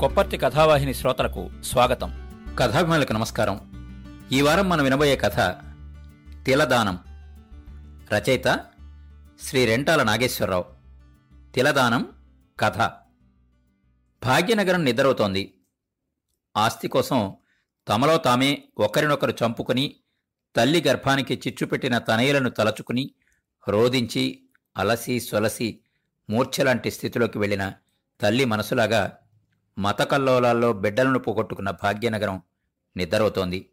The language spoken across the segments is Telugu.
కొప్పర్తి కథావాహిని శ్రోతలకు స్వాగతం. కథాభిమానులకు నమస్కారం. ఈ వారం మనం వినబోయే కథ తిలదానం. రచయిత శ్రీ రెంటాల నాగేశ్వరరావు. తిలదానం కథ. భాగ్యనగరం నిద్రవుతోంది ఆస్తి కోసం తమలో తామే ఒకరినొకరు చంపుకుని తల్లి గర్భానికి చిచ్చుపెట్టిన తనయులను తలచుకుని రోదించి అలసి సొలసి మూర్ఛలాంటి స్థితిలోకి వెళ్ళిన తల్లి మనసులాగా మతకల్లోలాల్లో బిడ్డలను పోగొట్టుకున్న భాగ్యనగరం నిద్రవుతోంది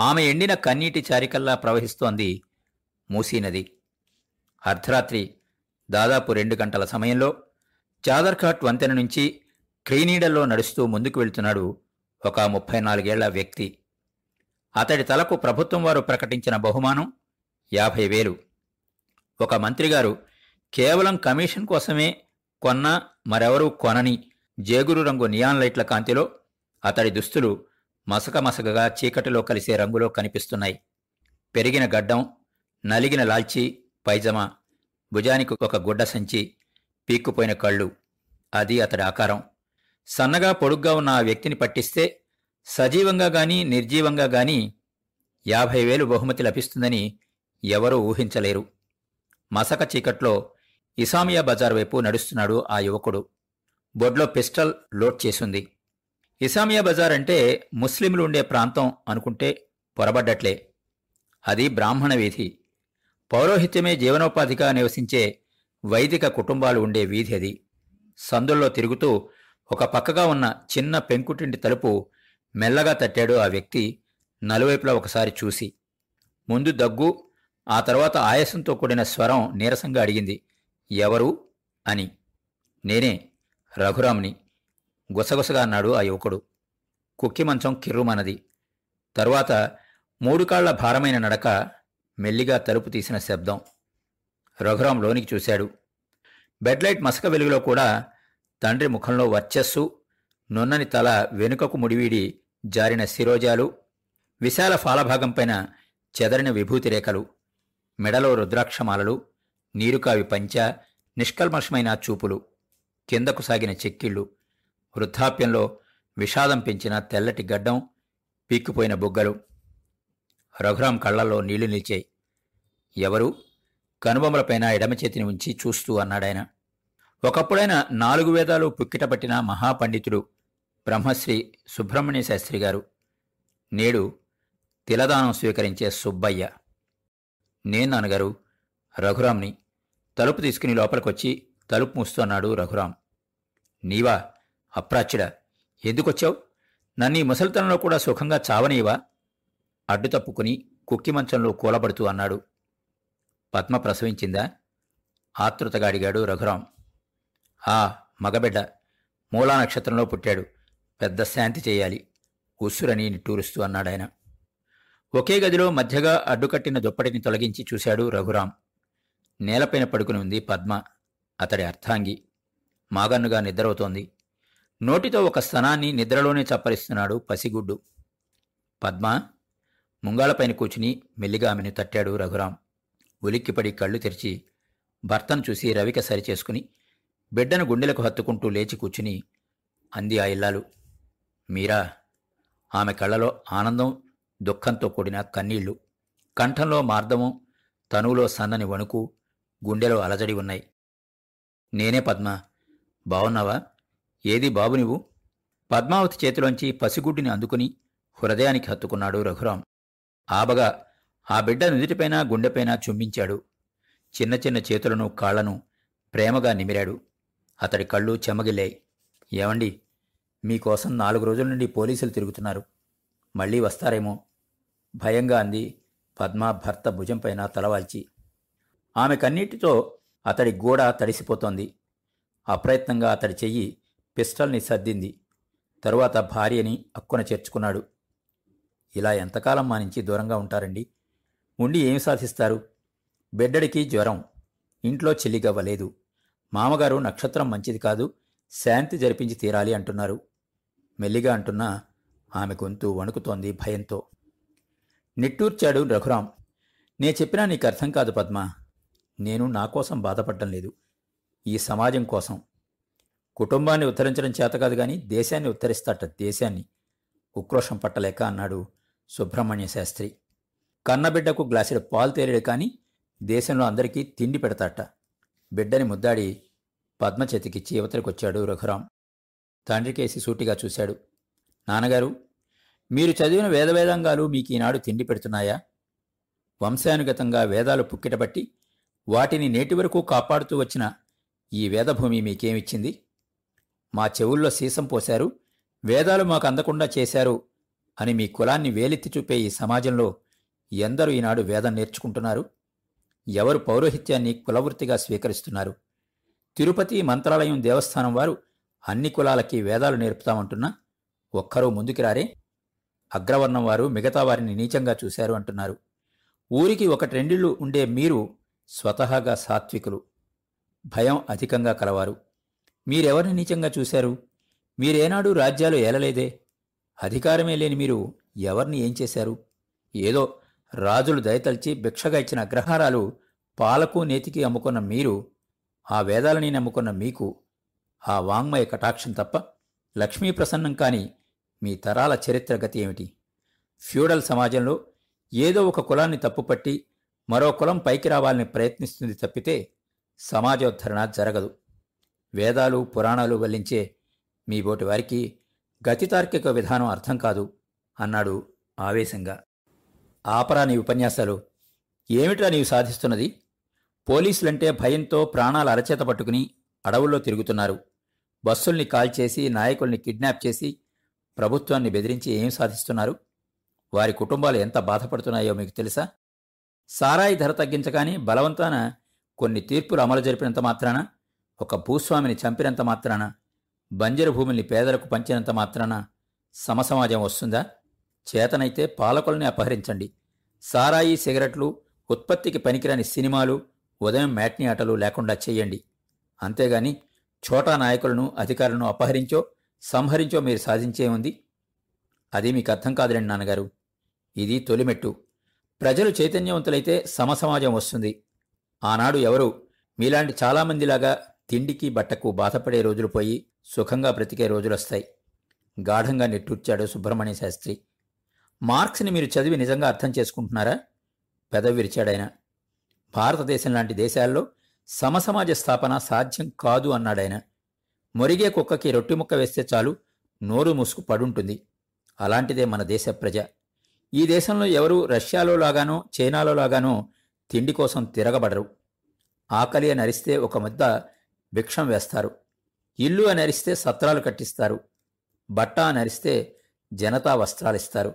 ఆమె ఎండిన కన్నీటి చారికల్లా ప్రవహిస్తోంది మూసీనది అర్ధరాత్రి దాదాపు రెండు గంటల సమయంలో చాదర్ఘాట్ వంతెన నుంచి క్రీనీడల్లో నడుస్తూ ముందుకు వెళ్తున్నాడు ఒక ముప్పై నాలుగేళ్ళ వ్యక్తి. అతడి తలకు ప్రభుత్వం వారు ప్రకటించిన బహుమానం యాభై వేలు. ఒక మంత్రిగారు కేవలం కమిషన్ కోసమే కొన్న మరెవరూ కొనని జేగురు రంగు నియాన్ లైట్ల కాంతిలో అతడి దుస్తులు మసక మసకగా చీకటిలో కలిసే రంగులో కనిపిస్తున్నాయి. పెరిగిన గడ్డం నలిగిన లాల్చి పైజమా భుజానికి ఒక గుడ్డ సంచి పీక్కుపోయిన కళ్ళు. అది అతడి ఆకారం. సన్నగా పొడుగ్గా ఉన్న ఆ వ్యక్తిని పట్టిస్తే సజీవంగా గాని నిర్జీవంగా గాని యాభై వేలు బహుమతి లభిస్తుందని ఎవరూ ఊహించలేరు. మసక చీకట్లో ఇసామియా బజార్ వైపు నడుస్తున్నాడు ఆ యువకుడు. బొడ్లో పిస్టల్ లోడ్ చేసుంది. ఇసామియా బజార్ అంటే ముస్లింలు ఉండే ప్రాంతం అనుకుంటే పొరబడ్డట్లే. అది బ్రాహ్మణ వీధి. పౌరోహిత్యమే జీవనోపాధిగా నివసించే వైదిక కుటుంబాలు ఉండే వీధి అది. సందుల్లో తిరుగుతూ ఒక పక్కగా ఉన్న చిన్న పెంకుటింటి తలుపు మెల్లగా తట్టాడు ఆ వ్యక్తి నలువైపులా ఒకసారి చూసి. ముందు దగ్గు ఆ తర్వాత ఆయాసంతో కూడిన స్వరం నీరసంగా అడిగింది. ఎవరు? అని. నేనే. రఘురామ్ని గుసగుసగా అన్నాడు ఆ యువకుడు. కుక్కి మంచం కిర్రుమన్నది తరువాత మూడు కాళ్ళ భారమైన నడక మెల్లిగా తలుపు తీసిన శబ్దం. రఘురాం లోనికి చూశాడు. బెడ్లైట్ మసక వెలుగులో కూడా తండ్రి ముఖంలో వర్చస్సు నున్నని తల వెనుకకు ముడివీడి జారిన శిరోజాలు విశాల ఫాలభాగంపైన చెదరిన విభూతి రేఖలు మెడలో రుద్రాక్షమాలలు నీరుకావి పంచ నిష్కల్మషమైన చూపులు. కిందకు సాగిన చెక్కిళ్ళు వృద్ధాప్యంలో విషాదం పెంచిన తెల్లటి గడ్డం పీక్కుపోయిన బుగ్గలు. రఘురాం కళ్ళలో నీళ్ళు నిలిచాయి. ఎవరు? కనుబొమ్మలపైన ఎడమ చేతిని ఉంచి చూస్తూ అన్నాడాయన. ఒకప్పుడైన నాలుగు వేదాలు పుక్కిటపట్టిన మహాపండితుడు బ్రహ్మశ్రీ సుబ్రహ్మణ్య శాస్త్రి గారు. నేడు తిలదానం స్వీకరించే సుబ్బయ్య. నేను నాన్నగారు రఘురాంని తలుపు తీసుకుని లోపలికొచ్చి తలుపు మూస్తూ అన్నాడు రఘురాం నీవా అప్రాచ్యుడా ఎందుకొచ్చావు? నన్ను ఈ ముసలితనంలో కూడా సుఖంగా చావనీవా అడ్డు తప్పుకుని కుక్కి మంచంలో కూలబడుతూ అన్నాడు. పద్మ ప్రసవించిందా? ఆతృతగా అడిగాడు రఘురాం ఆ మగబిడ్డ మూలా నక్షత్రంలో పుట్టాడు. పెద్ద శాంతి చేయాలి. ఉస్సురని నిట్టూరుస్తూ అన్నాడాయన ఒకే గదిలో మధ్యగా అడ్డుకట్టిన దుప్పటిని తొలగించి చూశాడు రఘురాం నేలపైన పడుకుని ఉంది పద్మ. అతడి అర్థాంగి. మాగన్నుగా నిద్రవుతోంది నోటితో ఒక స్తనాన్ని నిద్రలోనే చప్పరిస్తున్నాడు పసిగుడ్డు. పద్మ ముంగాలపైన కూర్చుని మెల్లిగా ఆమెను తట్టాడు రఘురాం. ఉలిక్కిపడి కళ్ళు తెరిచి భర్తను చూసి రవిక సరిచేసుకుని బిడ్డను గుండెలకు హత్తుకుంటూ లేచి కూర్చుని అంది ఆ ఇల్లాలు. మీరా ఆమె కళ్ళలో ఆనందం దుఃఖంతో కూడిన కన్నీళ్ళు. కంఠంలో మార్దము తనువులో సన్నని వణుకు గుండెలో అలజడి ఉన్నాయి. నేనే పద్మ. బావున్నావా? ఏది బాబు నువ్వు పద్మావతి చేతిలోంచి పసిగుడ్డిని అందుకుని హృదయానికి హత్తుకున్నాడు రఘురాం. ఆబగా ఆ బిడ్డ నుదుటిపైన గుండెపైన చుంబించాడు చిన్న చిన్న చేతులను కాళ్ళను ప్రేమగా నిమిరాడు. అతడి కళ్ళు చెమగిల్లాయి. ఏమండి? మీకోసం నాలుగు రోజుల నుండి పోలీసులు తిరుగుతున్నారు. మళ్ళీ వస్తారేమో? భయంగా అంది పద్మ భర్త భుజంపైన తలవాల్చి. ఆమె కన్నీటితో అతడి గోడ తడిసిపోతోంది. అప్రయత్నంగా అతడి చెయ్యి పిస్టల్ని సర్దింది. తరువాత భార్యని అక్కున చేర్చుకున్నాడు. ఇలా ఎంతకాలం మా నుంచి దూరంగా ఉంటారండి? ఉండి ఏమి సాధిస్తారు? బిడ్డడికి జ్వరం. ఇంట్లో చెల్లిగవ్వలేదు. మామగారు నక్షత్రం మంచిది కాదు. శాంతి జరిపించి తీరాలి అంటున్నారు. మెల్లిగా అంటున్నా ఆమె గొంతు వణుకుతోంది భయంతో. నిట్టూర్చాడు రఘురాం. నే చెప్పినా నీకు అర్థం కాదు పద్మ. నేను నా కోసం బాధపడటం లేదు. ఈ సమాజం కోసం. కుటుంబాన్ని ఉత్తరించడం చేత కాదు కానీ దేశాన్ని ఉత్తరిస్తాట దేశాన్ని. ఉక్రోషం పట్టలేక అన్నాడు సుబ్రహ్మణ్య శాస్త్రి. కన్నబిడ్డకు గ్లాసుడు పాలు తేలేడు కానీ దేశంలో అందరికీ తిండి పెడతాట. బిడ్డని ముద్దాడి పద్మ చేతికిచ్చి యువతలకొచ్చాడు రఘురాం తండ్రికేసి సూటిగా చూశాడు. నాన్నగారు మీరు చదివిన వేదవేదాంగాలు మీకు ఈనాడు తిండి పెడుతున్నాయా? వంశానుగతంగా వేదాలు పుక్కిటబట్టి వాటిని నేటి వరకు కాపాడుతూ వచ్చిన ఈ వేదభూమి మీకేమిచ్చింది? మా చెవుల్లో సీసం పోశారు వేదాలు మాకు అందకుండా చేశారు అని మీ కులాన్ని వేలెత్తి చూపే ఈ సమాజంలో ఎందరూ ఈనాడు వేదం నేర్చుకుంటున్నారు? ఎవరు పౌరోహిత్యాన్ని కులవృత్తిగా స్వీకరిస్తున్నారు? తిరుపతి మంత్రాలయం దేవస్థానం వారు అన్ని కులాలకి వేదాలు నేర్పుతామంటున్నా? ఒక్కరూ ముందుకు రారే? అగ్రవర్ణం వారు మిగతా వారిని నీచంగా చూశారు అంటున్నారు. ఊరికి ఒకటి రెండిళ్ళు ఉండే మీరు స్వతహాగా సాత్వికులు. భయం అధికంగా కలవారు. మీరెవరిని నీచంగా చూశారు? మీరేనాడు రాజ్యాలు ఏలలేదే? అధికారమే లేని మీరు ఎవరిని ఏం చేశారు? ఏదో రాజులు దయతల్చి భిక్షగా ఇచ్చిన అగ్రహారాలు పాలకు నేతికి అమ్ముకున్న మీరు ఆ వేదాలని నమ్ముకున్న మీకు ఆ వాంగ్మయ కటాక్షం తప్ప లక్ష్మీ ప్రసన్నం కాని మీ తరాల చరిత్ర గతి ఏమిటి? ఫ్యూడల్ సమాజంలో ఏదో ఒక కులాన్ని తప్పుపట్టి మరో కులం పైకి రావాలని ప్రయత్నిస్తుంది తప్పితే సమాజోద్ధరణ జరగదు. వేదాలు పురాణాలు వల్లించే మీ బోటి వారికి గతితార్కిక విధానం అర్థం కాదు అన్నాడు ఆవేశంగా. ఆపరా నీ ఉపన్యాసాలు ఏమిట్రా నీవు సాధిస్తున్నది? పోలీసులంటే భయంతో ప్రాణాల అరచేత పట్టుకుని అడవుల్లో తిరుగుతున్నారు. బస్సుల్ని కాల్చేసి నాయకుల్ని కిడ్నాప్ చేసి ప్రభుత్వాన్ని బెదిరించి ఏం సాధిస్తున్నారు? వారి కుటుంబాలు ఎంత బాధపడుతున్నాయో మీకు తెలుసా? సారాయి ధర తగ్గించగాని బలవంతాన కొన్ని తీర్పులు అమలు జరిపినంత మాత్రాన ఒక భూస్వామిని చంపినంత మాత్రాన బంజరు భూమిని పేదలకు పంచినంత మాత్రాన సమసమాజం వస్తుందా? చేతనైతే పాలకుల్ని అపహరించండి. సారాయి సిగరెట్లు ఉత్పత్తికి పనికిరాని సినిమాలు ఉదయం మ్యాట్నీ ఆటలు లేకుండా చేయండి. అంతేగాని చోటా నాయకులను అధికారులను అపహరించో సంహరించో మీరు సాధించే ఉంది అది మీకు అర్థం కాదులేండి నాన్నగారు. ఇది తొలిమెట్టు. ప్రజలు చైతన్యవంతులైతే సమసమాజం వస్తుంది. ఆనాడు ఎవరు మీలాంటి చాలామందిలాగా తిండికి బట్టకు బాధపడే రోజులు పోయి సుఖంగా బ్రతికే రోజులొస్తాయి గాఢంగా నిట్టూర్చాడు సుబ్రహ్మణ్య శాస్త్రి. మార్క్స్ని మీరు చదివి నిజంగా అర్థం చేసుకుంటున్నారా? పెదవి విరిచాడాయన భారతదేశం లాంటి దేశాల్లో సమసమాజ స్థాపన సాధ్యం కాదు అన్నాడాయన మొరిగే కుక్కకి రొట్టి ముక్క వేస్తే చాలు నోరు మూసుకు పడుంటుంది. అలాంటిదే మన దేశ ప్రజ. ఈ దేశంలో ఎవరు రష్యాలో లాగానో చైనాలో లాగానో తిండి కోసం తిరగబడరు. ఆకలి అని అరిస్తే ఒక ముద్ద భిక్షం వేస్తారు. ఇల్లు అని అరిస్తే సత్రాలు కట్టిస్తారు. బట్ట అని అరిస్తే జనతా వస్త్రాలిస్తారు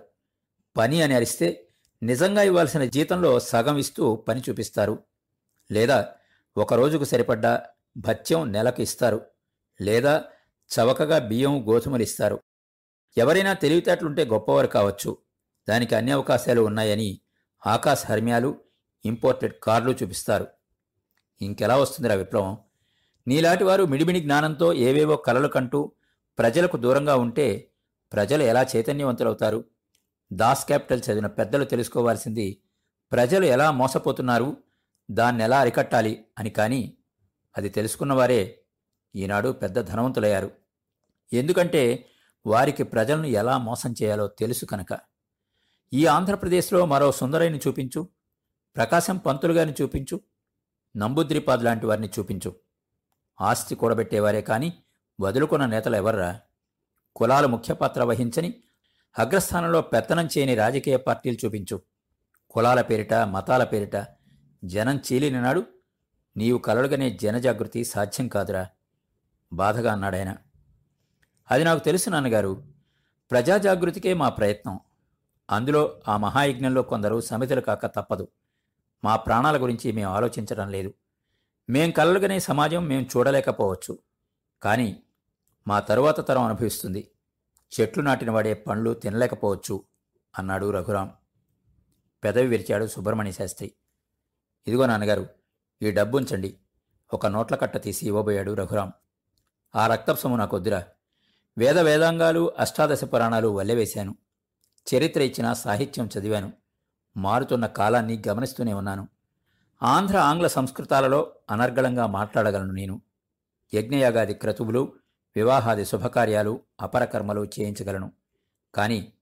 పని అని అరిస్తే నిజంగా ఇవ్వాల్సిన జీతంలో సగం ఇస్తూ పని చూపిస్తారు. లేదా ఒక రోజుకు సరిపడ్డ భత్యం నెలకు ఇస్తారు. లేదా చవకగా బియ్యం గోధుమలు ఇస్తారు. ఎవరైనా తెలివితేటలుంటే గొప్పవారు కావచ్చు. దానికి అన్ని అవకాశాలు ఉన్నాయని ఆకాశ హర్మ్యాలు ఇంపోర్టెడ్ కార్లు చూపిస్తారు. ఇంకెలా వస్తుందిరా విప్లవం? నీలాంటి వారు మిడిమిడి జ్ఞానంతో ఏవేవో కలలు కంటూ ప్రజలకు దూరంగా ఉంటే ప్రజలు ఎలా చైతన్యవంతులవుతారు? దాస్ క్యాపిటల్ చదివిన పెద్దలు తెలుసుకోవాల్సింది ప్రజలు ఎలా మోసపోతున్నారు దాన్ని ఎలా అరికట్టాలి అని కానీ అది తెలుసుకున్నవారే ఈనాడు పెద్ద ధనవంతులయ్యారు. ఎందుకంటే వారికి ప్రజలను ఎలా మోసం చేయాలో తెలుసు కనుక. ఈ ఆంధ్రప్రదేశ్లో మరో సుందరైని చూపించు ప్రకాశం పంతులు గారిని చూపించు నంబుద్రిపాద్ లాంటి వారిని చూపించు. ఆస్తి కూడబెట్టేవారే కాని వదులుకున్న నేతలు ఎవర్రా? కులాలు ముఖ్య పాత్ర వహించని అగ్రస్థానంలో పెత్తనం చేయని రాజకీయ పార్టీలు చూపించు. కులాల పేరిట మతాల పేరిట జనం చీలిన నాడు నీవు కలలుగనే జనజాగృతి సాధ్యం కాదురా. బాధగా అన్నాడాయన. అది నాకు తెలుసు నాన్నగారు. ప్రజాజాగృతికే మా ప్రయత్నం. అందులో ఆ మహాయజ్ఞంలో కొందరు సమితులు కాక తప్పదు. మా ప్రాణాల గురించి మేము ఆలోచించడం లేదు. మేం కలలుగనే సమాజం మేం చూడలేకపోవచ్చు. కానీ మా తరువాత తరం అనుభవిస్తుంది. చెట్లు నాటిన వాడే పండ్లు తినలేకపోవచ్చు అన్నాడు రఘురాం పెదవి విరిచాడు సుబ్రహ్మణ్య శాస్త్రి. ఇదిగో నాన్నగారు ఈ డబ్బు ఉంచండి ఒక నోట్ల కట్ట తీసి ఇవ్వబోయాడు రఘురాం ఆ రక్తప్సము సొమ్ము నాకొద్దురా. వేద వేదాంగాలు అష్టాదశ పురాణాలు వల్లెవేశాను చరిత్ర ఇచ్చిన సాహిత్యం చదివాను. మారుతున్న కాలాన్ని గమనిస్తూనే ఉన్నాను. ఆంధ్ర ఆంగ్ల సంస్కృతాలలో అనర్గళంగా మాట్లాడగలను నేను. యజ్ఞయాగాది క్రతువులు వివాహాది శుభకార్యాలు అపరకర్మలు చేయించగలను. కానీ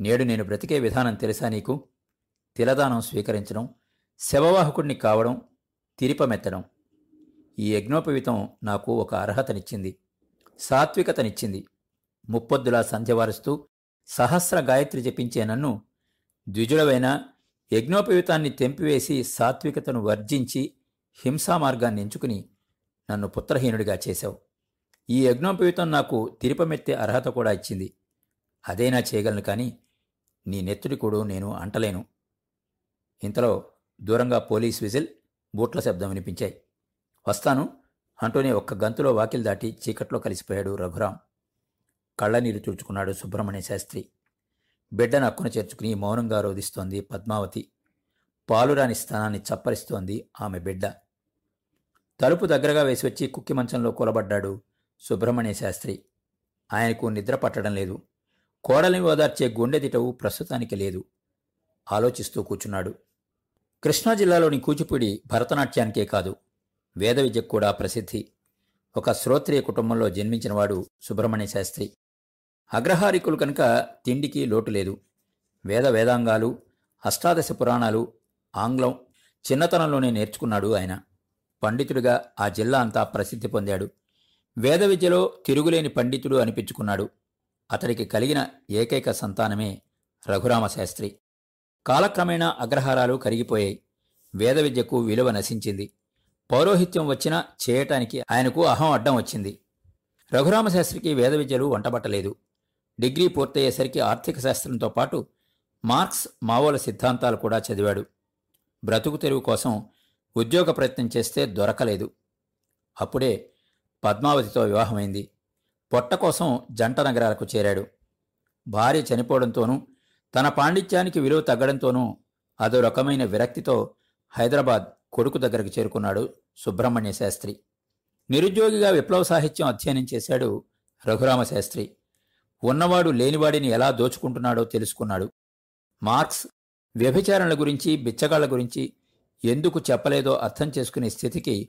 నేడు నేను బ్రతికే విధానం తెలుసా నీకు? తిలదానం స్వీకరించడం శవవాహకుడిని కావడం తిరిపమెత్తడం. ఈ యజ్ఞోపవితం నాకు ఒక అర్హతనిచ్చింది సాత్వికతనిచ్చింది. ముప్పొద్దులా సంధ్యవారుస్తూ సహస్ర గాయత్రి జపించే నన్ను ద్విజుడవైన యజ్ఞోపవితాన్ని తెంపివేసి సాత్వికతను వర్జించి హింసా మార్గాన్ని ఎంచుకుని నన్ను పుత్రహీనుడిగా చేశావు. ఈ యజ్ఞోపవితం నాకు తిరిపమెత్తే అర్హత కూడా ఇచ్చింది. అదైనా చేయగలను కానీ నీ నెత్తుడికూడు నేను అంటలేను. ఇంతలో దూరంగా పోలీస్ విజిల్ బూట్ల శబ్దం వినిపించాయి. వస్తాను. అంటూనే ఒక్క గంతులో వాకిల్ దాటి చీకట్లో కలిసిపోయాడు రఘురాం కళ్ళనీరు తుడుచుకున్నాడు సుబ్రహ్మణ్య శాస్త్రి. బిడ్డను అక్కున చేర్చుకుని మౌనంగా రోధిస్తోంది పద్మావతి. పాలురాని స్థానాన్ని చప్పరిస్తోంది ఆమె బిడ్డ. తలుపు దగ్గరగా వేసి వచ్చి కుక్కి మంచంలో కూలబడ్డాడు సుబ్రహ్మణ్య శాస్త్రి. ఆయనకు నిద్ర పట్టడం లేదు. కోడలిని ఓదార్చే గుండెదిటవు ప్రస్తుతానికి లేదు. ఆలోచిస్తూ కూర్చున్నాడు. కృష్ణా జిల్లాలోని కూచిపూడి భరతనాట్యానికే కాదు వేద విద్యకు కూడా ప్రసిద్ధి. ఒక శ్రోత్రియ కుటుంబంలో జన్మించినవాడు సుబ్రహ్మణ్య శాస్త్రి. అగ్రహారికులు కనుక తిండికి లోటు లేదు. వేద వేదాంగాలు అష్టాదశ పురాణాలు ఆంగ్లం చిన్నతనంలోనే నేర్చుకున్నాడు ఆయన. పండితుడిగా ఆ జిల్లా అంతా ప్రసిద్ధి పొందాడు. వేద విద్యలో తిరుగులేని పండితుడు అనిపించుకున్నాడు. అతడికి కలిగిన ఏకైక సంతానమే రఘురామ శాస్త్రి. కాలక్రమేణా అగ్రహారాలు కరిగిపోయాయి. వేద విద్యకు విలువ నశించింది. పౌరోహిత్యం వచ్చినా చేయటానికి ఆయనకు అహం అడ్డం వచ్చింది. రఘురామశాస్త్రికి వేద విద్యలు వంటబట్టలేదు. డిగ్రీ పూర్తయ్యేసరికి ఆర్థిక శాస్త్రంతో పాటు మార్క్స్ మావోల సిద్ధాంతాలు కూడా చదివాడు. బ్రతుకు తెరువు కోసం ఉద్యోగ ప్రయత్నం చేస్తే దొరకలేదు. అప్పుడే పద్మావతితో వివాహమైంది. పొట్ట కోసం జంట నగరాలకు చేరాడు. భార్య చనిపోవడంతోనూ తన పాండిత్యానికి విలువ తగ్గడంతోనూ అదో రకమైన విరక్తితో హైదరాబాద్ కొడుకు దగ్గరకు చేరుకున్నాడు సుబ్రహ్మణ్య శాస్త్రి. నిరుద్యోగిగా విప్లవ సాహిత్యం అధ్యయనం చేశాడు రఘురామ శాస్త్రి. ఉన్నవాడు లేనివాడిని ఎలా దోచుకుంటున్నాడో తెలుసుకున్నాడు. మార్క్స్ వ్యభిచారణల గురించి బిచ్చగాళ్ళ గురించి ఎందుకు చెప్పలేదో అర్థం చేసుకునే స్థితికి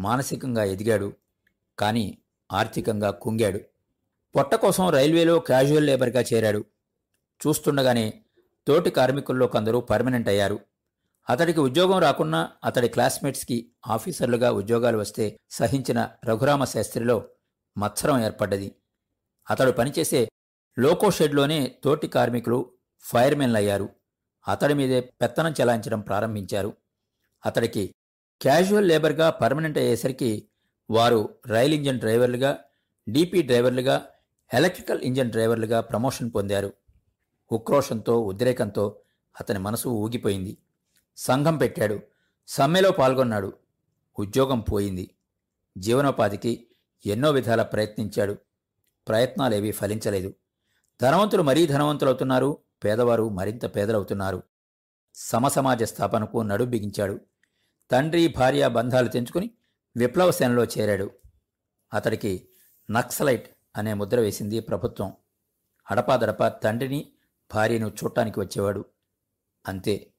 మానసికంగా ఎదిగాడు. కానీ ఆర్థికంగా కుంగాడు. పొట్ట కోసం రైల్వేలో క్యాజువల్ లేబర్గా చేరాడు. చూస్తుండగానే తోటి కార్మికుల్లో కొందరు పర్మనెంట్ అయ్యారు. అతడికి ఉద్యోగం రాకున్నా అతడి క్లాస్మేట్స్కి ఆఫీసర్లుగా ఉద్యోగాలు వస్తే సహించిన రఘురామ శాస్త్రిలో మత్సరం ఏర్పడ్డది. అతడు పనిచేసే లోకో షెడ్లోనే తోటి కార్మికులు ఫైర్మెన్లు అయ్యారు అతడి మీదే పెత్తనం చెలాయించడం ప్రారంభించారు. అతడికి క్యాజువల్ లేబర్గా పర్మనెంట్ అయ్యేసరికి వారు రైల్ ఇంజన్ డ్రైవర్లుగా డీపీ డ్రైవర్లుగా ఎలక్ట్రికల్ ఇంజన్ డ్రైవర్లుగా ప్రమోషన్ పొందారు. ఉక్రోషంతో ఉద్రేకంతో అతని మనసు ఊగిపోయింది. సంఘం పెట్టాడు. సమ్మెలో పాల్గొన్నాడు. ఉద్యోగం పోయింది. జీవనోపాధికి ఎన్నో విధాల ప్రయత్నించాడు. ప్రయత్నాలేవీ ఫలించలేదు. ధనవంతులు మరీ ధనవంతులవుతున్నారు పేదవారు మరింత పేదలవుతున్నారు. సమసమాజ స్థాపనకు నడుం బిగించాడు. తండ్రి భార్య బంధాలు తెంచుకుని విప్లవ సేనలో చేరాడు. అతడికి నక్సలైట్ అనే ముద్ర వేసింది ప్రభుత్వం. అడపాదడపా తండ్రిని భార్యను చూడటానికి వచ్చేవాడు. అంతే.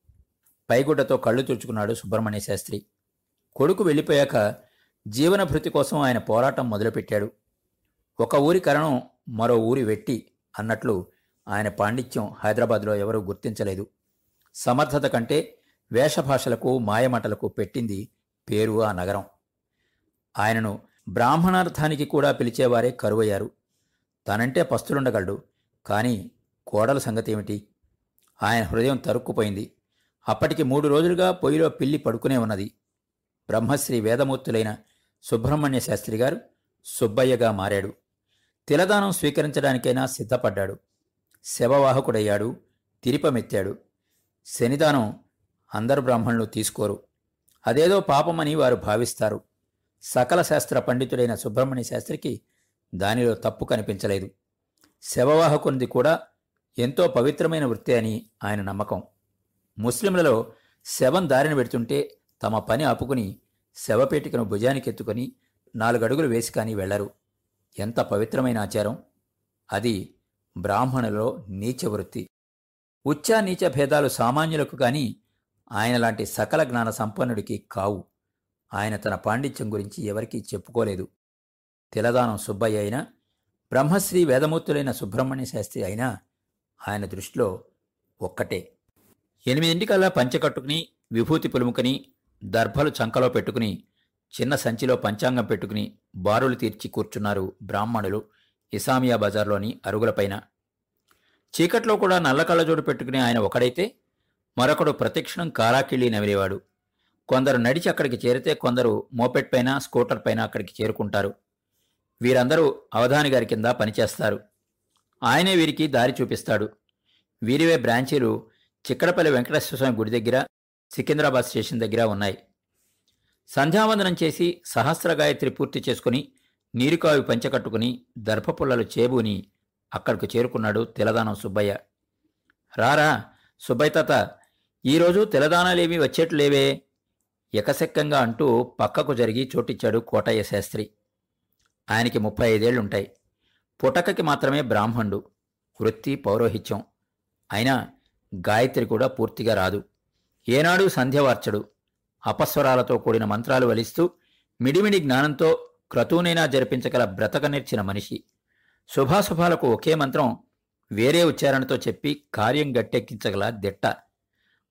పైగుడ్డతో కళ్ళు తుడుచుకున్నాడు సుబ్రహ్మణ్య శాస్త్రి. కొడుకు వెళ్ళిపోయాక జీవనభృతి కోసం ఆయన పోరాటం మొదలుపెట్టాడు. ఒక ఊరి కరణం మరో ఊరి వెట్టి అన్నట్లు ఆయన పాండిత్యం హైదరాబాద్లో ఎవరూ గుర్తించలేదు. సమర్థత కంటే వేషభాషలకు మాయమటలకు పెట్టింది పేరు ఆ నగరం. ఆయనను బ్రాహ్మణార్థానికి కూడా పిలిచేవారే కరువయ్యారు. తనంటే పస్తులుండగలడు కానీ కోడల సంగతి ఏమిటి ఆయన హృదయం తరుక్కుపోయింది. అప్పటికి మూడు రోజులుగా పొయ్యిలో పిల్లి పడుకునే ఉన్నది. బ్రహ్మశ్రీ వేదమూర్తులైన సుబ్రహ్మణ్య శాస్త్రి గారు సుబ్బయ్యగా మారాడు. తిలదానం స్వీకరించడానికైనా సిద్ధపడ్డాడు. శవవాహకుడయ్యాడు. తిరిపమెత్తాడు. శనిదానం అందరు బ్రాహ్మణులు తీసుకోరు. అదేదో పాపమని వారు భావిస్తారు. సకల శాస్త్ర పండితుడైన సుబ్రహ్మణ్య శాస్త్రికి దానిలో తప్పు కనిపించలేదు. శవవాహకునిది కూడా ఎంతో పవిత్రమైన వృత్తి అని ఆయన నమ్మకం. ముస్లింలలో శవం దారిన పెడుతుంటే తమ పని ఆపుకుని శవపేటికను భుజానికెత్తుకొని నాలుగడుగులు వేసి కానీ వెళ్ళరు. ఎంత పవిత్రమైన ఆచారం? అది బ్రాహ్మణులో నీచ వృత్తి ఉచ్చ నీచ భేదాలు సామాన్యులకు గాని ఆయన లాంటి సకల జ్ఞాన సంపన్నుడికి కావు. ఆయన తన పాండిత్యం గురించి ఎవరికీ చెప్పుకోలేదు. తిలదానం సుబ్బయ్య అయినా బ్రహ్మశ్రీ వేదమూర్తులైన సుబ్రహ్మణ్య శాస్త్రి అయినా ఆయన దృష్టిలో ఒక్కటే. ఎనిమిదింటికల్లా పంచకట్టుకుని విభూతి పులుముకుని దర్భలు చంకలో పెట్టుకుని చిన్న సంచిలో పంచాంగం పెట్టుకుని బారులు తీర్చి కూర్చున్నారు బ్రాహ్మణులు ఇసామియా బజార్లోని అరుగులపైన చీకట్లో కూడా నల్ల కళ్ళజోడు పెట్టుకుని ఆయన ఒకడైతే మరొకడు ప్రతిక్షణం కారాకిళ్ళి నవిలేవాడు కొందరు నడిచి అక్కడికి చేరితే కొందరు మోపెట్ పైన స్కూటర్ పైన అక్కడికి చేరుకుంటారు. వీరందరూ అవధాని గారి కింద పనిచేస్తారు. ఆయనే వీరికి దారి చూపిస్తాడు. వీరివే బ్రాంచీలు చిక్కడపల్లి వెంకటేశ్వర స్వామి గుడి దగ్గర సికింద్రాబాద్ స్టేషన్ దగ్గర ఉన్నాయి. సంధ్యావందనం చేసి సహస్ర గాయత్రి పూర్తి చేసుకుని నీరుకావి పంచకట్టుకుని దర్భపుల్లలు చేబూని అక్కడికి చేరుకున్నాడు తెలదానం సుబ్బయ్య. రారా సుబ్బయ్య తాత ఈరోజు తెలదానాలేమీ వచ్చేట్లేవే? ఎకసెక్కంగా అంటూ పక్కకు జరిగి చోటిచ్చాడు కోటయ్య శాస్త్రి. ఆయనకి ముప్పై ఐదేళ్ళుంటాయి. పుటకకి మాత్రమే బ్రాహ్మణుడు. వృత్తి పౌరోహిత్యం. అయినా గాయత్రి కూడా పూర్తిగా రాదు. ఏనాడు సంధ్యవార్చడు. అపస్వరాలతో కూడిన మంత్రాలు వలిస్తూ మిడిమిడి జ్ఞానంతో క్రతువునైనా జరిపించగల బ్రతక నేర్చిన మనిషి. శుభాశుభాలకు ఒకే మంత్రం వేరే ఉచ్చారణతో చెప్పి కార్యం గట్టెక్కించగల దిట్ట.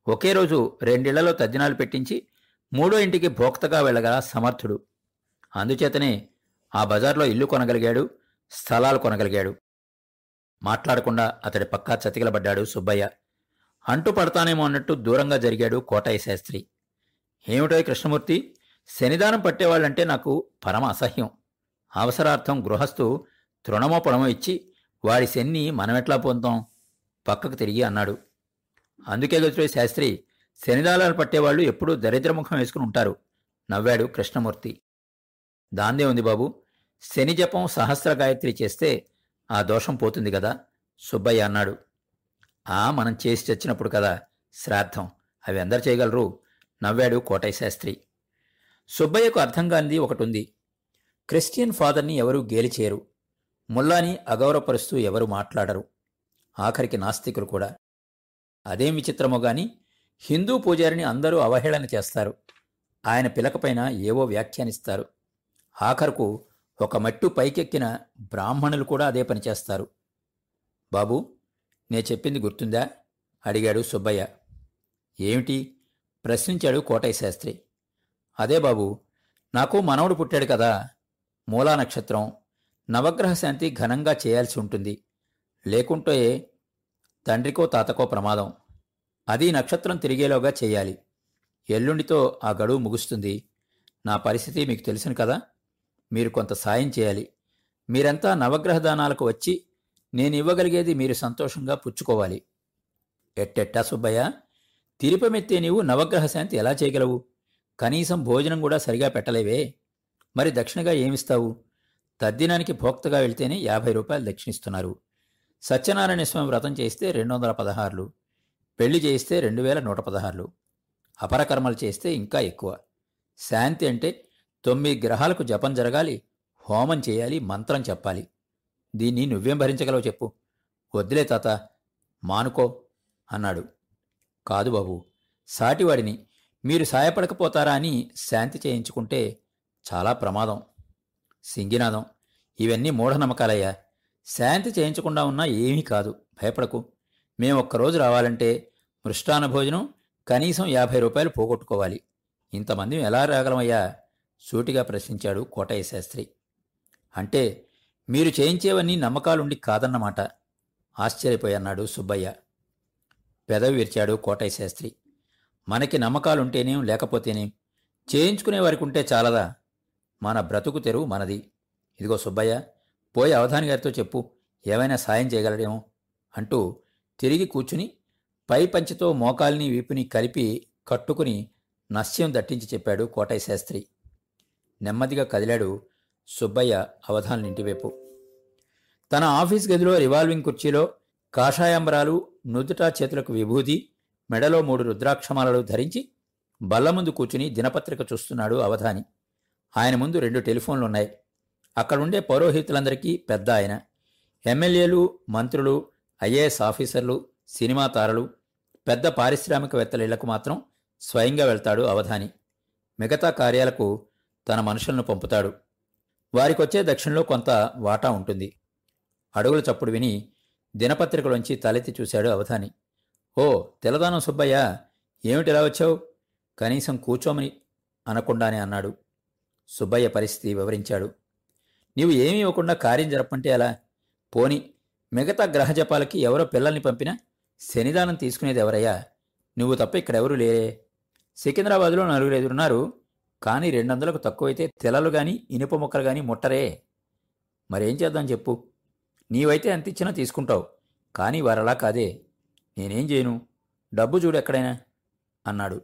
ఒకే రోజు రెండిళ్ళలో తద్దినాలు పెట్టించి మూడో ఇంటికి భోక్తగా వెళ్ళగల సమర్థుడు. అందుచేతనే ఆ బజార్లో ఇల్లు కొనగలిగాడు స్థలాలు కొనగలిగాడు. మాట్లాడకుండా అతడి పక్కా చతికిలబడ్డాడు సుబ్బయ్య. అంటు పడతానేమో అన్నట్టు దూరంగా జరిగాడు కోటయ్య శాస్త్రి. ఏమిటో కృష్ణమూర్తి? శనిదానం పట్టేవాళ్ళంటే నాకు పరమ అసహ్యం. అవసరార్థం గృహస్థు తృణమో పొడమో ఇచ్చి వాడి శన్ని మనమెట్లా పొందాం పక్కకు తిరిగి అన్నాడు. అందుకే గతుడే శాస్త్రి శనిదానాలు పట్టేవాళ్ళు ఎప్పుడూ దరిద్రముఖం వేసుకుని ఉంటారు నవ్వాడు కృష్ణమూర్తి. దాందే ఉంది బాబు శని జపం సహస్ర గాయత్రి చేస్తే ఆ దోషం పోతుంది కదా? సుబ్బయ్య అన్నాడు. ఆ మనం చేసి చచ్చినప్పుడు కదా శ్రాద్ధం. అవి అందరు చేయగలరు. నవ్వాడు కోటయ్య శాస్త్రి. సుబ్బయ్యకు అర్థం కానిది ఒకటుంది. క్రిస్టియన్ ఫాదర్ని ఎవరూ గేలిచేయరు. ముల్లాని అగౌరవపరుస్తూ ఎవరు మాట్లాడరు. ఆఖరికి నాస్తికులు కూడా. అదేం విచిత్రమో గాని హిందూ పూజారిని అందరూ అవహేళన చేస్తారు. ఆయన పిలకపైన ఏవో వ్యాఖ్యానిస్తారు. ఆఖరుకు ఒక మట్టు పైకెక్కిన బ్రాహ్మణులు కూడా అదే పని చేస్తారు. బాబు నే చెప్పింది గుర్తుందా? అడిగాడు సుబ్బయ్య. ఏమిటి? ప్రశ్నించాడు కోటయ్య శాస్త్రి. అదే బాబు నాకు మనవడు పుట్టాడు కదా. మూలా నక్షత్రం. నవగ్రహ శాంతి ఘనంగా చేయాల్సి ఉంటుంది. లేకుంటే తండ్రికో తాతకో ప్రమాదం. అది నక్షత్రం తిరిగేలోగా చేయాలి. ఎల్లుండితో ఆ గడువు ముగుస్తుంది. నా పరిస్థితి మీకు తెలుసును కదా. మీరు కొంత సాయం చేయాలి. మీరంతా నవగ్రహ దానాలకు వచ్చి నేను ఇవ్వగలిగేది మీరు సంతోషంగా పుచ్చుకోవాలి. ఎట్టెట్టా సుబ్బయ్య? తిరుపమెత్తే నీవు నవగ్రహ శాంతి ఎలా చేయగలవు? కనీసం భోజనం కూడా సరిగా పెట్టలేవే. మరి దక్షిణగా ఏమిస్తావు? తద్దినానికి భోక్తగా వెళ్తేనే యాభై రూపాయలు దక్షిణిస్తున్నారు. సత్యనారాయణ స్వామి వ్రతం చేస్తే రెండు వందల పదహారులు. పెళ్ళి చేస్తే రెండు వేల నూట పదహారులు. అపరకర్మలు చేస్తే ఇంకా ఎక్కువ. శాంతి అంటే తొమ్మిది గ్రహాలకు జపం జరగాలి హోమం చేయాలి మంత్రం చెప్పాలి. దీన్ని నువ్వేం భరించగలవు చెప్పు. వద్దులే తాత మానుకో అన్నాడు. కాదు బాబు. సాటివాడిని మీరు సాయపడకపోతారా అని శాంతి చేయించుకుంటే చాలా ప్రమాదం. సింగినాదం. ఇవన్నీ మూఢనమ్మకాలయ్యా. శాంతి చేయించకుండా ఉన్నా ఏమీ కాదు. భయపడకు. మేము ఒక్కరోజు రావాలంటే మృష్టాన భోజనం కనీసం యాభై రూపాయలు పోగొట్టుకోవాలి. ఇంతమంది ఎలా రాగలమయ్యా? సూటిగా ప్రశ్నించాడు కోటయ్య శాస్త్రి. అంటే మీరు చేయించేవన్నీ నమ్మకాలుండి కాదన్నమాట. ఆశ్చర్యపోయన్నాడు సుబ్బయ్య. పెదవి విరిచాడు కోటయ్య శాస్త్రి. మనకి నమ్మకాలుంటేనేం లేకపోతేనేం? చేయించుకునే వారికి ఉంటే చాలదా? మన బ్రతుకు తెరువు మనది. ఇదిగో సుబ్బయ్య పోయి అవధాని గారితో చెప్పు ఏమైనా సాయం చేయగలడేమో? అంటూ తిరిగి కూర్చుని పై పంచితో మోకాల్ని వీపుని కలిపి కట్టుకుని నస్యం దట్టించి చెప్పాడు కోటయ్య శాస్త్రి. నెమ్మదిగా కదిలాడు సుబ్బయ్య అవధాన్ ఇంటివైపు. తన ఆఫీస్ గదిలో రివాల్వింగ్ కుర్చీలో కాషాయాంబరాలు నుదుట చేతులకు విభూది మెడలో మూడు రుద్రాక్షమాలలు ధరించి బల్ల ముందు కూర్చుని దినపత్రిక చూస్తున్నాడు అవధాని. ఆయన ముందు రెండు టెలిఫోన్లున్నాయి. అక్కడుండే పౌరోహితులందరికీ పెద్ద ఆయన. ఎమ్మెల్యేలు మంత్రులు ఐఏఎస్ ఆఫీసర్లు సినిమా తారలు పెద్ద పారిశ్రామికవేత్తల ఇళ్ళకు మాత్రం స్వయంగా వెళ్తాడు అవధాని. మిగతా కార్యాలకు తన మనుషులను పంపుతాడు. వారికొచ్చే దక్షిణలో కొంత వాటా ఉంటుంది. అడుగుల చప్పుడు విని దినపత్రికలోంచి తలెత్తి చూశాడు అవధాని. ఓ తెలదానం సుబ్బయ్య ఏమిటిలా వచ్చావు? కనీసం కూర్చోమని అనకుండానే అన్నాడు. సుబ్బయ్య పరిస్థితి వివరించాడు. నీవు ఏమీ ఇవ్వకుండా కార్యం జరపంటే అలా పోని మిగతా గ్రహజపాలకి ఎవరో పిల్లల్ని పంపినా శనిదానం తీసుకునేది ఎవరయ్యా? నువ్వు తప్ప ఇక్కడెవరూ లేరే. సికింద్రాబాద్లో నలుగురు ఎదురున్నారు కానీ రెండొందలకు తక్కువైతే తెలలు గాని ఇనుప ముక్కలు గాని ముట్టరే. మరేం చేద్దాం చెప్పు? నీవైతే ఎంత ఇచ్చినా తీసుకుంటావు. కానీ వారలా కాదే. నేనేం చేయను? డబ్బు చూడు ఎక్కడైనా అన్నాడు.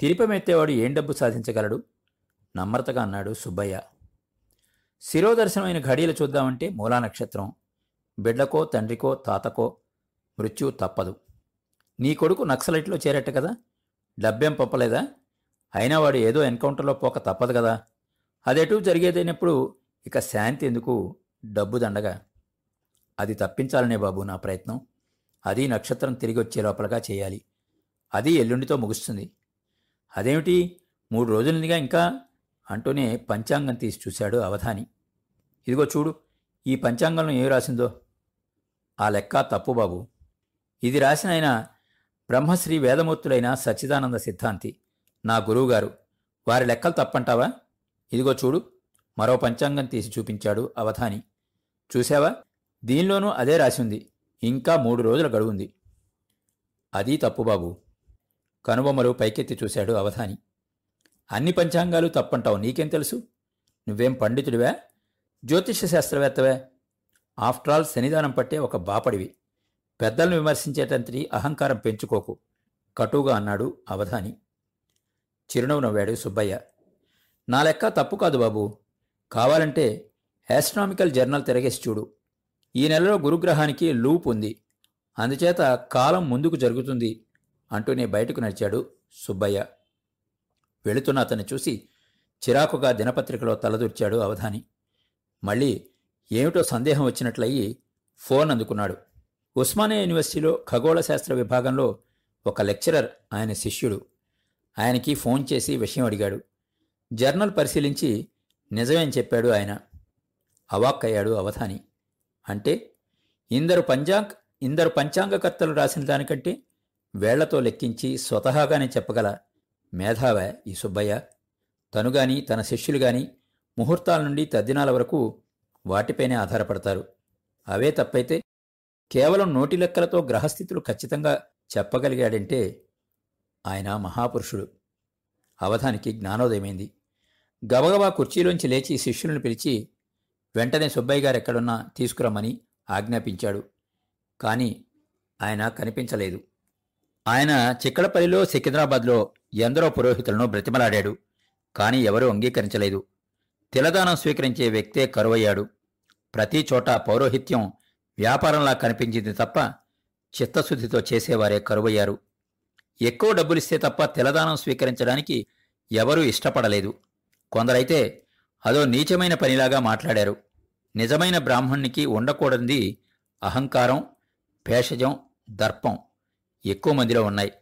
తిరిపమెత్తేవాడు ఏం డబ్బు సాధించగలడు? నమ్రతగా అన్నాడు సుబ్బయ్య. శిరోదర్శనమైన ఘడియలు చూద్దామంటే మూలా నక్షత్రం. బిడ్డకో తండ్రికో తాతకో మృత్యు తప్పదు. నీ కొడుకు నక్సలైట్లో చేరట్టు కదా? డబ్బేం పంపలేదా? అయినా వాడు ఏదో ఎన్కౌంటర్లో పోక తప్పదు కదా? అదెటూ జరిగేదైనప్పుడు ఇక శాంతి ఎందుకు? డబ్బు దండగా. అది తప్పించాలనే బాబు నా ప్రయత్నం. అది నక్షత్రం తిరిగి వచ్చే లోపలగా చేయాలి. అది ఎల్లుండితో ముగుస్తుంది. అదేమిటి? మూడు రోజులనిగా ఇంకా? అంటూనే పంచాంగం తీసి చూశాడు అవధాని. ఇదిగో చూడు ఈ పంచాంగంలో ఏం రాసిందో? ఆ లెక్క తప్పు బాబు. ఇది రాసిన ఆయన బ్రహ్మశ్రీ వేదమూర్తులైన సచ్చిదానంద సిద్ధాంతి నా గురువుగారు. వారి లెక్కలు తప్పంటావా? ఇదిగో చూడు మరో పంచాంగం తీసి చూపించాడు అవధాని. చూశావా? దీనిలోనూ అదే రాసి ఉంది ఇంకా మూడు రోజుల గడువుంది. అది తప్పుబాబు కనుబొమ్మలు పైకెత్తి చూశాడు అవధాని. అన్ని పంచాంగాలు తప్పంటావు నీకేం తెలుసు? నువ్వేం పండితుడివా? జ్యోతిష శాస్త్రవేత్తవే? ఆఫ్టర్ ఆల్ శనిదానం పట్టే ఒక బాపడివి. పెద్దలను విమర్శించేటంతటి అహంకారం పెంచుకోకు కటుగా అన్నాడు అవధాని. చిరునవ్వు నవ్వాడు సుబ్బయ్య. నా లెక్క తప్పు కాదు బాబు. కావాలంటే ఆస్ట్రానామికల్ జర్నల్ తిరగేసి చూడు. ఈ నెలలో గురుగ్రహానికి లూప్ ఉంది. అందుచేత కాలం ముందుకు జరుగుతుంది అంటూనే బయటకు నడిచాడు సుబ్బయ్య. వెళుతున్న అతన్ని చూసి చిరాకుగా దినపత్రికలో తలదూర్చాడు అవధాని. మళ్ళీ ఏమిటో సందేహం వచ్చినట్లయి ఫోన్ అందుకున్నాడు. ఉస్మానియా యూనివర్సిటీలో ఖగోళ శాస్త్ర విభాగంలో ఒక లెక్చరర్ ఆయన శిష్యుడు. ఆయనకి ఫోన్ చేసి విషయం అడిగాడు. జర్నల్ పరిశీలించి నిజమేం చెప్పాడు ఆయన. అవాక్కయ్యాడు అవధాని. అంటే ఇందరు పంచాంగ్ ఇందరు పంచాంగకర్తలు రాసిన దానికంటే వేళ్ళతో లెక్కించి స్వతహాగానే చెప్పగల మేధావే ఈ సుబ్బయ్య. తను గాని తన శిష్యులు గాని ముహూర్తాల నుండి తద్దినాల వరకు వాటిపైనే ఆధారపడతారు. అవే తప్పైతే కేవలం నోటి లెక్కలతో గ్రహస్థితులు ఖచ్చితంగా చెప్పగలిగాడంటే ఆయన మహాపురుషుడు. అవధానికి జ్ఞానోదయమైంది. గబగబా కుర్చీలోంచి లేచి శిష్యులను పిలిచి వెంటనే సుబ్బయ్య గారు ఎక్కడున్నా తీసుకురమ్మని ఆజ్ఞాపించాడు. కానీ ఆయన కనిపించలేదు. ఆయన చిక్కలపల్లిలో సికింద్రాబాద్లో ఎందరో పురోహితులను బ్రతిమలాడాడు. కానీ ఎవరూ అంగీకరించలేదు. తిలదానం స్వీకరించే వ్యక్తే కరువయ్యాడు. ప్రతి చోట పౌరోహిత్యం వ్యాపారంలా కనిపించింది తప్ప చిత్తశుద్ధితో చేసేవారే కరువయ్యారు. ఎక్కువ డబ్బులిస్తే తప్ప తిలదానం స్వీకరించడానికి ఎవరూ ఇష్టపడలేదు. కొందరైతే అదో నీచమైన పనిలాగా మాట్లాడారు. నిజమైన బ్రాహ్మణ్ణికి ఉండకూడనిది అహంకారం భేషజం దర్పం ఎక్కువ మందిలో ఉన్నాయి.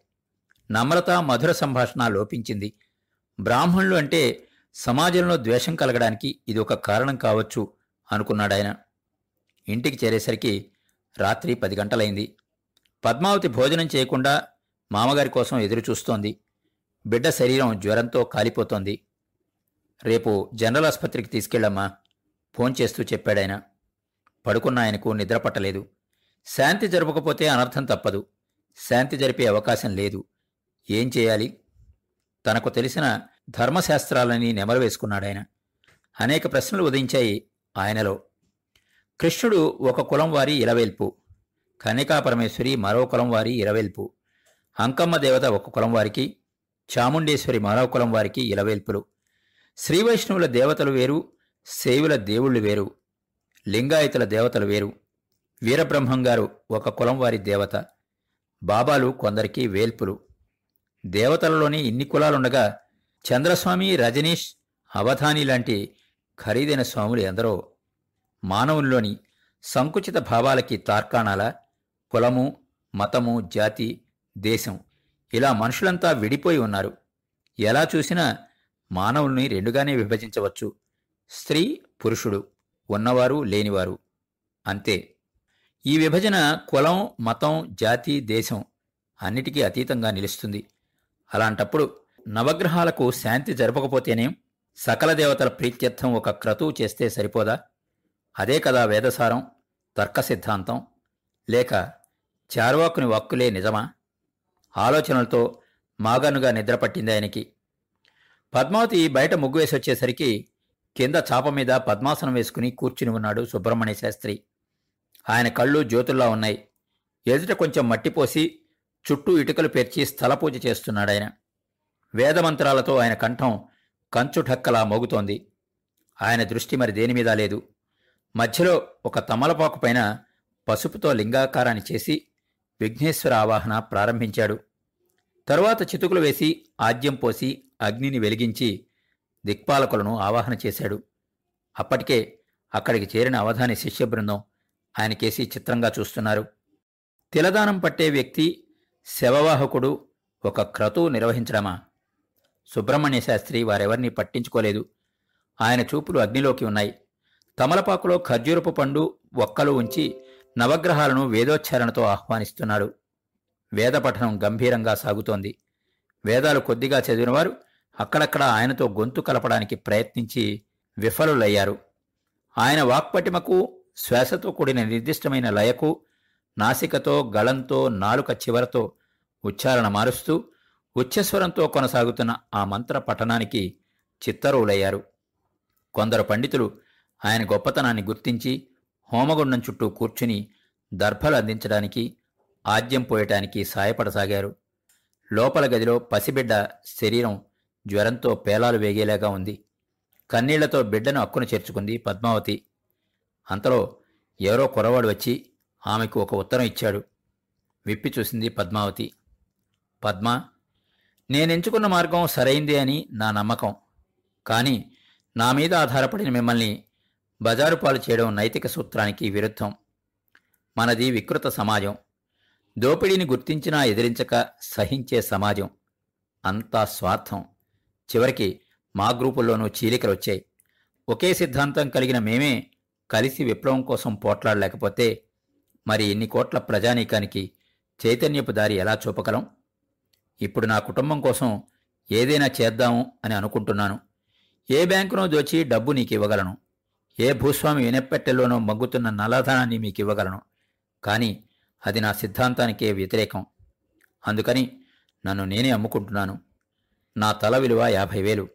నమ్రత మధుర సంభాషణ లోపించింది. బ్రాహ్మణులు అంటే సమాజంలో ద్వేషం కలగడానికి ఇది ఒక కారణం కావచ్చు అనుకున్నాడాయన ఇంటికి చేరేసరికి రాత్రి పది గంటలైంది. పద్మావతి భోజనం చేయకుండా మామగారి కోసం ఎదురుచూస్తోంది. బిడ్డ శరీరం జ్వరంతో కాలిపోతోంది. రేపు జనరల్ ఆసుపత్రికి తీసుకెళ్ళమ్మా ఫోన్ చేస్తూ చెప్పాడాయన. పడుకున్న ఆయనకు నిద్రపట్టలేదు శాంతి జరపకపోతే అనర్థం తప్పదు. శాంతి జరిపే అవకాశం లేదు. ఏం చేయాలి? తనకు తెలిసిన ధర్మశాస్త్రాలని నెమరు వేసుకున్నాడాయన అనేక ప్రశ్నలు ఉదయించాయి ఆయనలో. కృష్ణుడు ఒక కులం వారి ఇలవేల్పు. కనికాపరమేశ్వరి మరో కులం వారి ఇరవేల్పు అంకమ్మ దేవత ఒక కులం వారికి చాముండేశ్వరి మరో కులం వారికి ఇలవేల్పులు. శ్రీవైష్ణవుల దేవతలు వేరు శైవుల దేవుళ్ళు వేరు లింగాయతుల దేవతలు వేరు. వీరబ్రహ్మం గారు ఒక కులం వారి దేవత. బాబాలు కొందరికి వేల్పులు. దేవతలలోని ఇన్ని కులాలుండగా చంద్రస్వామి రజనీష్ అవధాని లాంటి ఖరీదైన స్వాములు ఎందరో. మానవుల్లోని సంకుచిత భావాలకి తార్కాణాల కులము మతము జాతి దేశం ఇలా మనుషులంతా విడిపోయి ఉన్నారు. ఎలా చూసినా మానవుల్ని రెండుగానే విభజించవచ్చు. స్త్రీ పురుషుడు ఉన్నవారు లేనివారు. అంతే. ఈ విభజన కులం మతం జాతి దేశం అన్నిటికీ అతీతంగా నిలుస్తుంది. అలాంటప్పుడు నవగ్రహాలకు శాంతి జరపకపోతేనేం సకల దేవతల ప్రీత్యర్థం ఒక క్రతువు చేస్తే సరిపోదా? అదే కదా వేదసారం తర్క సిద్ధాంతం. లేక చార్వాకుని వాక్కులే నిజమా? ఆలోచనలతో మాగనుగా నిద్రపట్టింది ఆయనకి. పద్మావతి బయట ముగ్గు వేసి వచ్చేసరికి కింద చాప మీద పద్మాసనం వేసుకుని కూర్చుని ఉన్నాడు సుబ్రహ్మణ్య శాస్త్రి. ఆయన కళ్ళు జ్యోతుల్లా ఉన్నాయి. ఎదుట కొంచెం మట్టిపోసి చుట్టూ ఇటుకలు పేర్చి స్థలపూజ చేస్తున్నాడాయన వేదమంత్రాలతో ఆయన కంఠం కంచుఠక్కలా మోగుతోంది. ఆయన దృష్టి మరి దేని మీద లేదు. మధ్యలో ఒక తమలపాకు పైన పసుపుతో లింగాకారాన్ని చేసి విఘ్నేశ్వర ఆవాహన ప్రారంభించాడు. తరువాత చితుకులు వేసి ఆద్యం పోసి అగ్నిని వెలిగించి దిక్పాలకులను ఆవాహన చేశాడు. అప్పటికే అక్కడికి చేరిన అవధాని శిష్య బృందం ఆయనకేసి చిత్రంగా చూస్తున్నారు. తిలదానం పట్టే వ్యక్తి శవవాహకుడు ఒక క్రతువు నిర్వహించడమా? సుబ్రహ్మణ్య శాస్త్రి వారెవరినీ పట్టించుకోలేదు. ఆయన చూపులు అగ్నిలోకి ఉన్నాయి. తమలపాకులో ఖర్జూరపు పండు ఒక్కలు ఉంచి నవగ్రహాలను వేదోచ్చారణతో ఆహ్వానిస్తున్నాడు. వేదపఠనం గంభీరంగా సాగుతోంది. వేదాలు కొద్దిగా చదివినవారు అక్కడక్కడ ఆయనతో గొంతు కలపడానికి ప్రయత్నించి విఫలులయ్యారు. ఆయన వాక్పటిమకు శ్వాసతో కూడిన నిర్దిష్టమైన లయకు నాసికతో గళంతో నాలుక చివరతో ఉచ్చారణ మారుస్తూ ఉచ్చస్వరంతో కొనసాగుతున్న ఆ మంత్ర పఠనానికి చిత్తరువులయ్యారు. కొందరు పండితులు ఆయన గొప్పతనాన్ని గుర్తించి హోమగుండం చుట్టూ కూర్చుని దర్భలు అందించడానికి ఆద్యం పోయటానికి సాయపడసాగారు. లోపల గదిలో పసిబిడ్డ శరీరం జ్వరంతో పేలాలు వేగేలాగా ఉంది. కన్నీళ్ళతో బిడ్డను అక్కున చేర్చుకుంది పద్మావతి. అంతలో ఎవరో కురవాడు వచ్చి ఆమెకు ఒక ఉత్తరం ఇచ్చాడు. విప్పి చూసింది పద్మావతి. పద్మ నేనెంచుకున్న మార్గం సరైందే అని నా నమ్మకం. కానీ నా మీద ఆధారపడిన మిమ్మల్ని బజారు పాలు చేయడం నైతిక సూత్రానికి విరుద్ధం. మనది వికృత సమాజం. దోపిడీని గుర్తించినా ఎదిరించక సహించే సమాజం. అంతా స్వార్థం. చివరికి మా గ్రూపుల్లోనూ చీలికలు వచ్చాయి. ఒకే సిద్ధాంతం కలిగిన మేమే కలిసి విప్లవం కోసం పోట్లాడలేకపోతే మరి ఇన్ని కోట్ల ప్రజానీకానికి చైతన్యపు దారి ఎలా చూపగలం? ఇప్పుడు నా కుటుంబం కోసం ఏదైనా చేద్దాము అని అనుకుంటున్నాను. ఏ బ్యాంకునో దోచి డబ్బు నీకు ఇవ్వగలను ఏ భూస్వామి వినపెట్టెల్లోనో మగ్గుతున్న నల్లధనాన్ని మీకు ఇవ్వగలను కానీ అది నా సిద్ధాంతానికే వ్యతిరేకం. అందుకని నన్ను నేనే అమ్ముకుంటున్నాను. నా తల విలువ యాభై వేలు.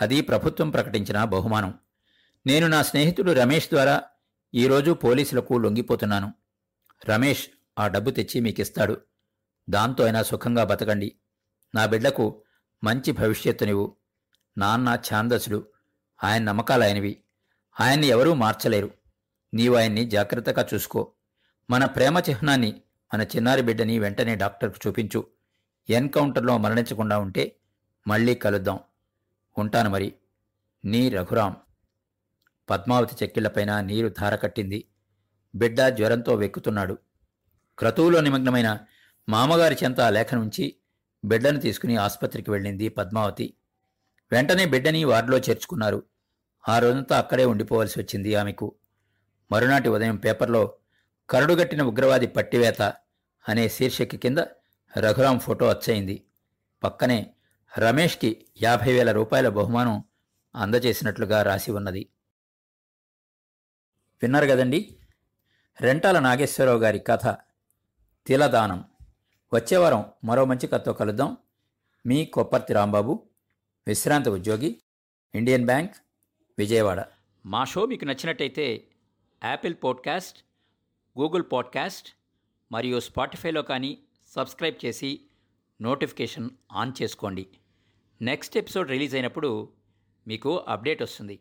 అది ప్రభుత్వం ప్రకటించిన బహుమానం. నేను నా స్నేహితుడు రమేష్ ద్వారా ఈరోజు పోలీసులకు లొంగిపోతున్నాను. రమేష్ ఆ డబ్బు తెచ్చి మీకిస్తాడు. దాంతో అయినా సుఖంగా బతకండి. నా బిడ్డకు మంచి భవిష్యత్తునివ్వు. నాన్న ఛాందసుడు ఆయన నమ్మకాలైనవి. ఆయన్ని ఎవరూ మార్చలేరు. నీవు ఆయన్ని జాగ్రత్తగా చూసుకో. మన ప్రేమ చిహ్నాన్ని మన చిన్నారి బిడ్డని వెంటనే డాక్టర్కు చూపించు. ఎన్కౌంటర్లో మరణించకుండా ఉంటే మళ్ళీ కలుద్దాం. ఉంటాను మరి. నీ రఘురాం పద్మావతి చెక్కిళ్ళపైన నీరు ధారకట్టింది బిడ్డ జ్వరంతో వెక్కుతున్నాడు. క్రతువులో నిమగ్నమైన మామగారి చెంత లేఖ నుంచి బిడ్డను తీసుకుని ఆసుపత్రికి వెళ్ళింది పద్మావతి. వెంటనే బిడ్డని వార్డులో చేర్చుకున్నారు. ఆ రోజంతా అక్కడే ఉండిపోవలసి వచ్చింది ఆమెకు. మరునాటి ఉదయం పేపర్లో కరడుగట్టిన ఉగ్రవాది పట్టివేత అనే శీర్షిక కింద రఘురాం ఫోటో అచ్చయింది. పక్కనే రమేష్కి యాభై వేల రూపాయల బహుమానం అందజేసినట్లుగా రాసి ఉన్నది. విన్నారు కదండి? రెంటాల నాగేశ్వరరావు గారి కథ తిలదానం. వచ్చే వారం మరో మంచి కథతో కలుద్దాం. మీ కొప్పర్తి రాంబాబు విశ్రాంత ఉద్యోగి ఇండియన్ బ్యాంక్ విజయవాడ. మా షో మీకు నచ్చినట్టయితే యాపిల్ పాడ్కాస్ట్ గూగుల్ పాడ్కాస్ట్ మరియు స్పాటిఫైలో కానీ సబ్స్క్రైబ్ చేసి నోటిఫికేషన్ ఆన్ చేసుకోండి. నెక్స్ట్ ఎపిసోడ్ రిలీజ్ అయినప్పుడు మీకు అప్డేట్ వస్తుంది.